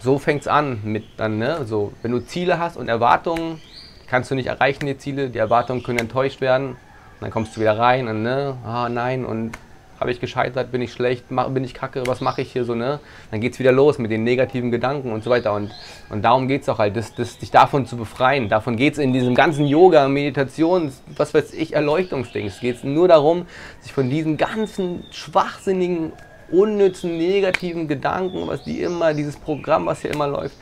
so fängt es an mit dann, ne? So, wenn du Ziele hast und Erwartungen, kannst du nicht erreichen, die Ziele. Die Erwartungen können enttäuscht werden dann kommst du wieder rein und ne, ah nein, und habe ich gescheitert, bin ich schlecht, bin ich kacke, was mache ich hier so, ne? Dann geht es wieder los mit den negativen Gedanken und so weiter. Und, und darum geht es auch halt, das, das, dich davon zu befreien. Davon geht es in diesem ganzen Yoga, Meditation, was weiß ich, Erleuchtungsdings. Geht es nur darum, sich von diesen ganzen schwachsinnigen, unnützen, negativen Gedanken, was die immer, dieses Programm, was hier immer läuft,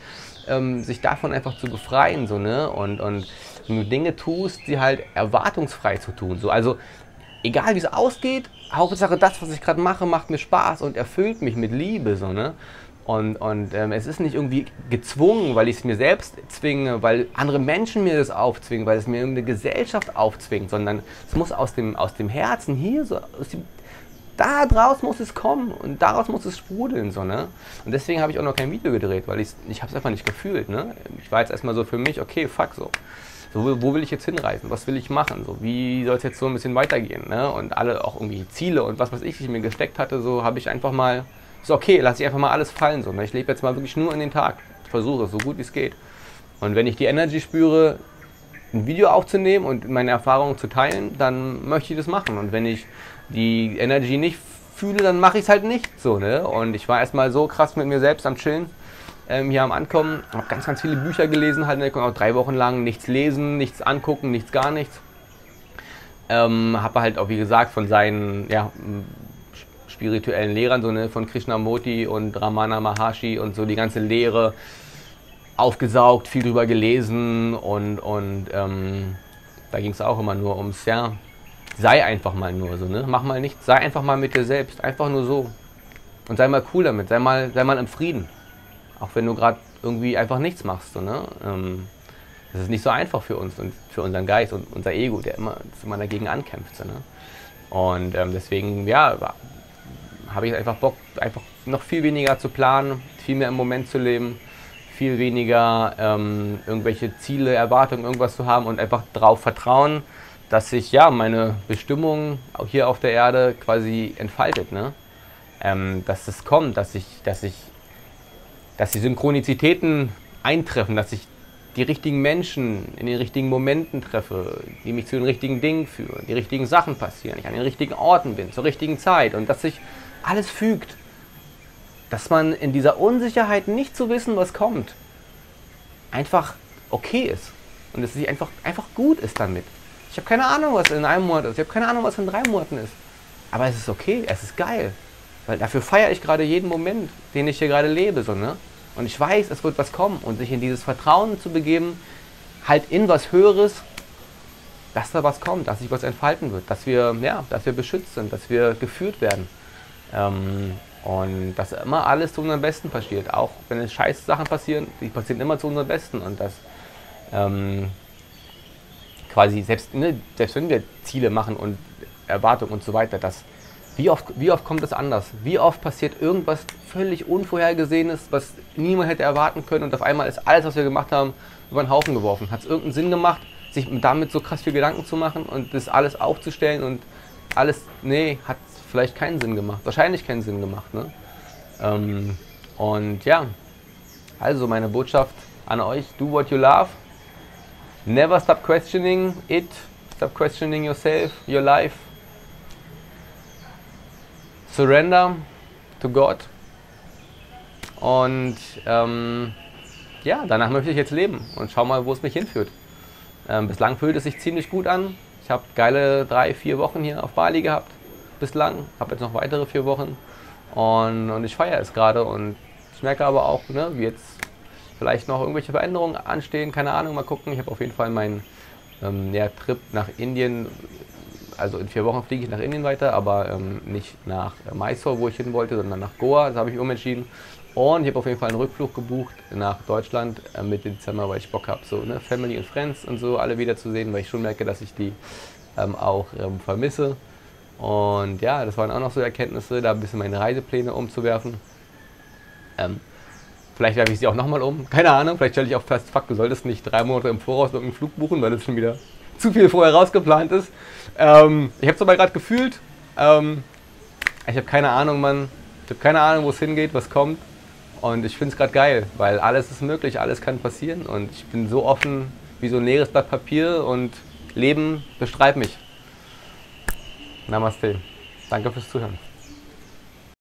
ähm, sich davon einfach zu befreien. So, ne? Und, und wenn du Dinge tust, die halt erwartungsfrei zu tun. So, also egal wie es ausgeht, Hauptsache das, was ich gerade mache, macht mir Spaß und erfüllt mich mit Liebe. So, ne? Und, und ähm, es ist nicht irgendwie gezwungen, weil ich es mir selbst zwinge, weil andere Menschen mir das aufzwingen, weil es mir irgendeine Gesellschaft aufzwingt, sondern es muss aus dem, aus dem Herzen hier, so, dem, da draus muss es kommen und daraus muss es sprudeln. So, ne? Und deswegen habe ich auch noch kein Video gedreht, weil ich, ich habe es einfach nicht gefühlt. Ne? Ich war jetzt erstmal so für mich, okay, fuck so. So, wo will ich jetzt hinreisen? Was will ich machen? So, wie soll es jetzt so ein bisschen weitergehen? Ne? Und alle auch irgendwie Ziele und was was ich, ich mir gesteckt hatte, so habe ich einfach mal, so okay, lasse ich einfach mal alles fallen. So, ne? Ich lebe jetzt mal wirklich nur in den Tag. Versuche es so gut wie es geht. Und wenn ich die Energy spüre, ein Video aufzunehmen und meine Erfahrungen zu teilen, dann möchte ich das machen. Und wenn ich die Energy nicht fühle, dann mache ich es halt nicht so. Ne? Und ich war erstmal so krass mit mir selbst am Chillen ähm, hier am Ankommen. Habe ganz, ganz viele Bücher gelesen, halt, ne, auch drei Wochen lang nichts lesen, nichts angucken, nichts gar nichts. Ähm, habe halt auch, wie gesagt, von seinen ja, spirituellen Lehrern, so ne, von Krishnamurti und Ramana Maharshi und so die ganze Lehre aufgesaugt, viel drüber gelesen und, und ähm, da ging es auch immer nur ums, ja, sei einfach mal nur so, ne? Mach mal nichts, sei einfach mal mit dir selbst, einfach nur so. Und sei mal cool damit, sei mal, sei mal im Frieden. Auch wenn du gerade irgendwie einfach nichts machst. So, ne? Ähm, das ist nicht so einfach für uns und für unseren Geist und unser Ego, der immer, immer dagegen ankämpft. So, ne? Und ähm, deswegen, ja, habe ich einfach Bock, einfach noch viel weniger zu planen, viel mehr im Moment zu leben, viel weniger ähm, irgendwelche Ziele, Erwartungen, irgendwas zu haben und einfach darauf vertrauen, dass sich ja meine Bestimmung hier auf der Erde quasi entfaltet. Ne? Ähm, dass es kommt, dass ich, dass ich dass die Synchronizitäten eintreffen, dass ich die richtigen Menschen in den richtigen Momenten treffe, die mich zu den richtigen Dingen führen, die richtigen Sachen passieren, ich an den richtigen Orten bin, zur richtigen Zeit und dass sich alles fügt. Dass man in dieser Unsicherheit nicht zu wissen, was kommt, einfach okay ist und dass es einfach, einfach gut ist damit. Ich habe keine Ahnung, was in einem Monat ist, ich habe keine Ahnung, was in drei Monaten ist. Aber es ist okay, es ist geil. Weil dafür feiere ich gerade jeden Moment, den ich hier gerade lebe. So, ne? Und ich weiß, es wird was kommen. Und sich in dieses Vertrauen zu begeben, halt in was Höheres, dass da was kommt, dass sich was entfalten wird, dass wir, ja, dass wir beschützt sind, dass wir geführt werden. Ähm, und dass immer alles zu unserem Besten passiert. Auch wenn es scheiß Sachen passieren, die passieren immer zu unserem Besten. Und dass ähm, quasi, selbst, ne, selbst wenn wir Ziele machen und Erwartungen und so weiter, dass wie oft, wie oft kommt es anders? Wie oft passiert irgendwas völlig Unvorhergesehenes, was niemand hätte erwarten können und auf einmal ist alles, was wir gemacht haben, über den Haufen geworfen? Hat es irgendeinen Sinn gemacht, sich damit so krass viel Gedanken zu machen und das alles aufzustellen und alles, nee, hat vielleicht keinen Sinn gemacht. Wahrscheinlich keinen Sinn gemacht. Ne? Ähm, und ja, Also meine Botschaft an euch, do what you love. Never stop questioning it, stop questioning yourself, your life. Surrender to God. Und ähm, ja, danach möchte ich jetzt leben und schau mal, wo es mich hinführt. Ähm, bislang fühlt es sich ziemlich gut an. Ich habe geile drei, vier Wochen hier auf Bali gehabt. Bislang. Habe jetzt noch weitere vier Wochen. Und, und ich feiere es gerade. Und ich merke aber auch, ne, wie jetzt vielleicht noch irgendwelche Veränderungen anstehen. Keine Ahnung, mal gucken. Ich habe auf jeden Fall meinen ähm, ja, Trip nach Indien. Also in vier Wochen fliege ich nach Indien weiter, aber ähm, nicht nach Mysore, wo ich hin wollte, sondern nach Goa. Das habe ich umentschieden. Und ich habe auf jeden Fall einen Rückflug gebucht nach Deutschland äh, Mitte Dezember, weil ich Bock habe, so ne, Family und Friends und so alle wiederzusehen, weil ich schon merke, dass ich die ähm, auch ähm, vermisse. Und ja, das waren auch noch so Erkenntnisse, da ein bisschen meine Reisepläne umzuwerfen. Ähm, vielleicht werfe ich sie auch nochmal um, keine Ahnung. Vielleicht stelle ich auch fest, fuck, du solltest nicht drei Monate im Voraus einem Flug buchen, weil das schon wieder zu viel vorher rausgeplant ist. Ähm, ich habe es aber gerade gefühlt. Ähm, ich habe keine Ahnung, Mann. Ich habe keine Ahnung, wo es hingeht, was kommt. Und ich finde es gerade geil, weil alles ist möglich, alles kann passieren. Und ich bin so offen wie so ein leeres Blatt Papier und Leben bestreibt mich. Namaste. Danke fürs Zuhören.